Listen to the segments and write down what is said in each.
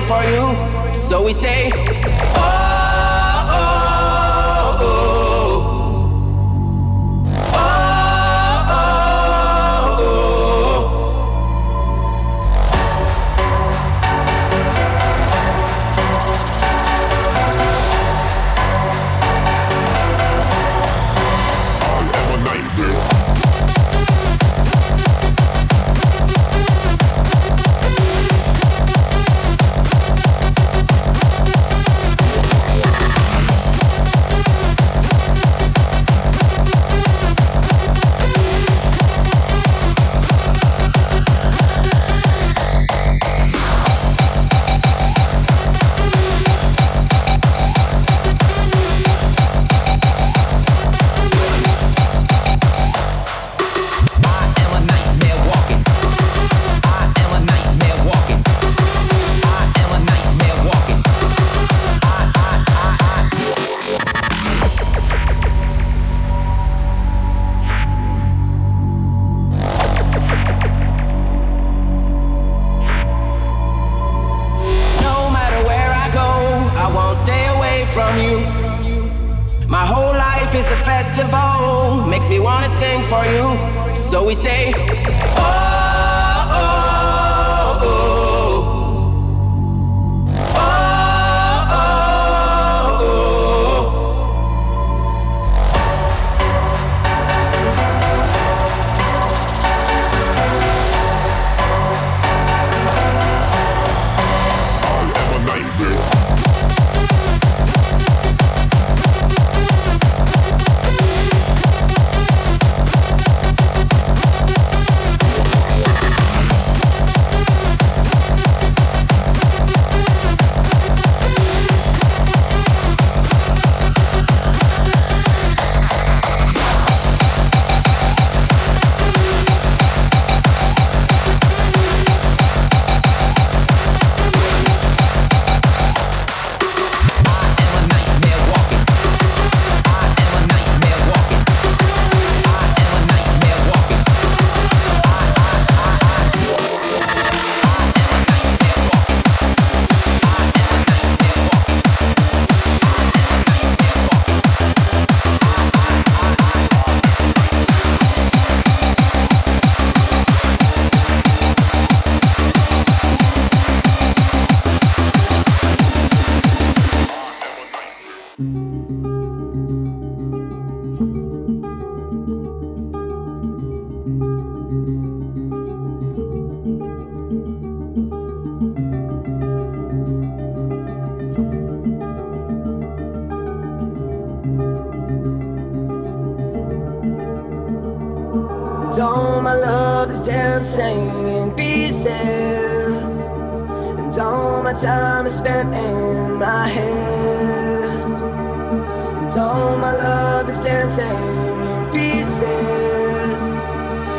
for you. So we say, oh,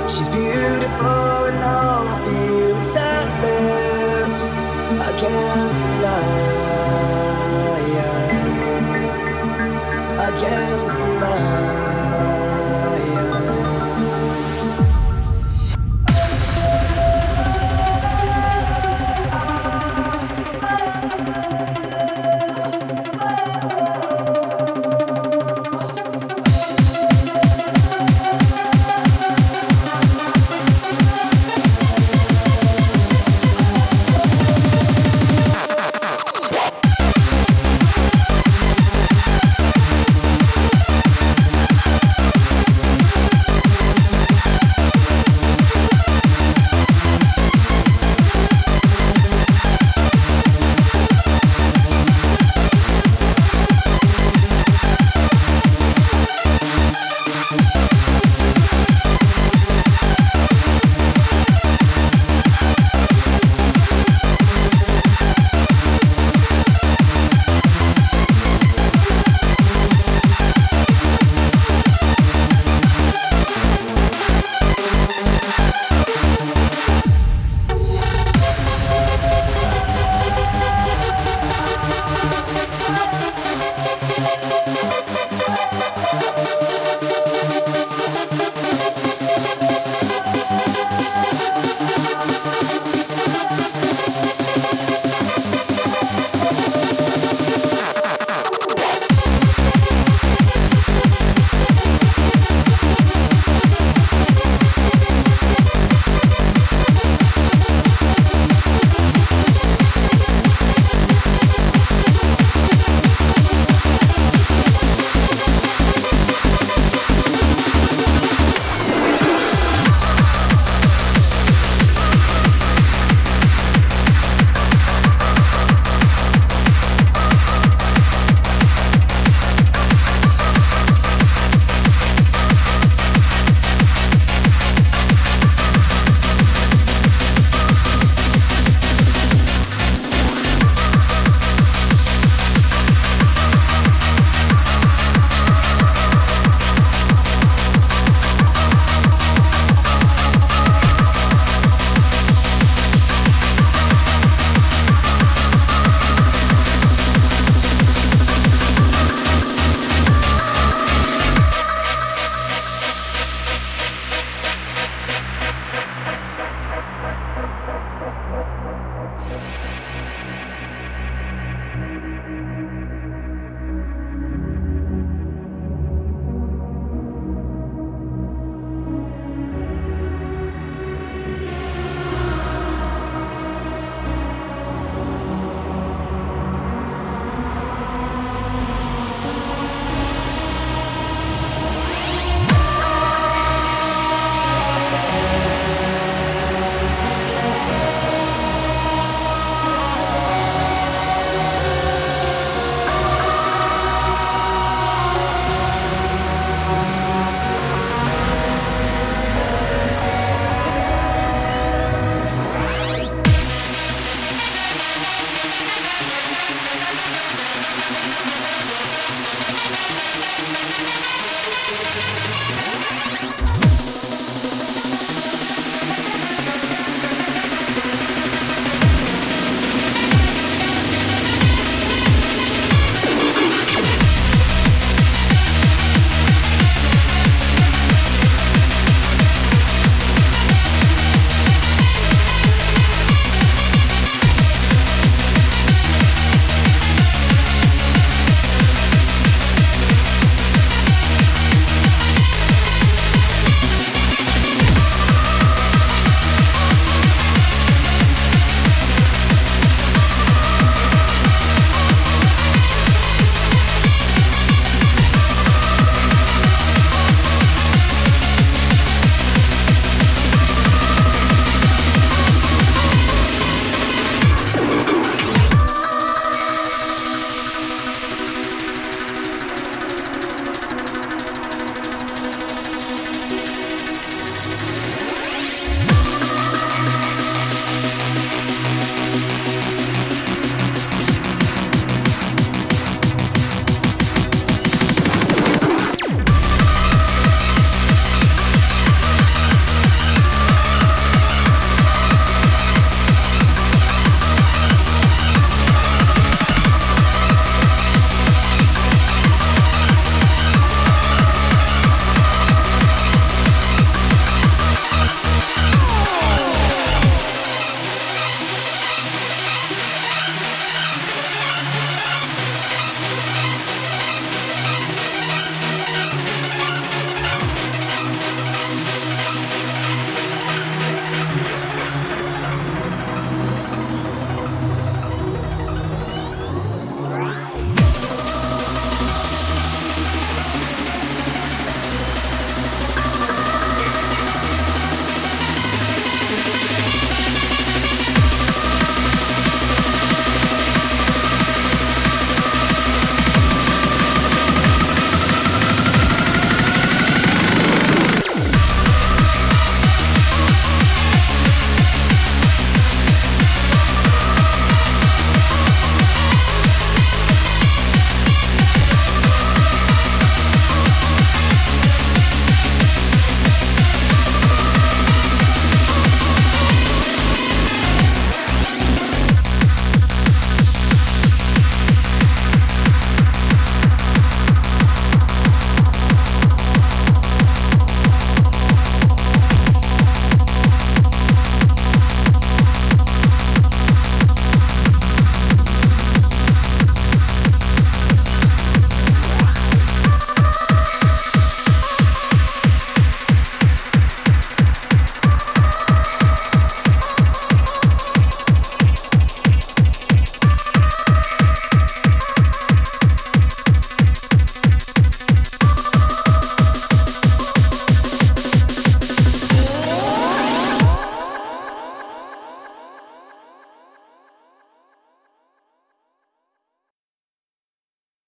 She's beautiful.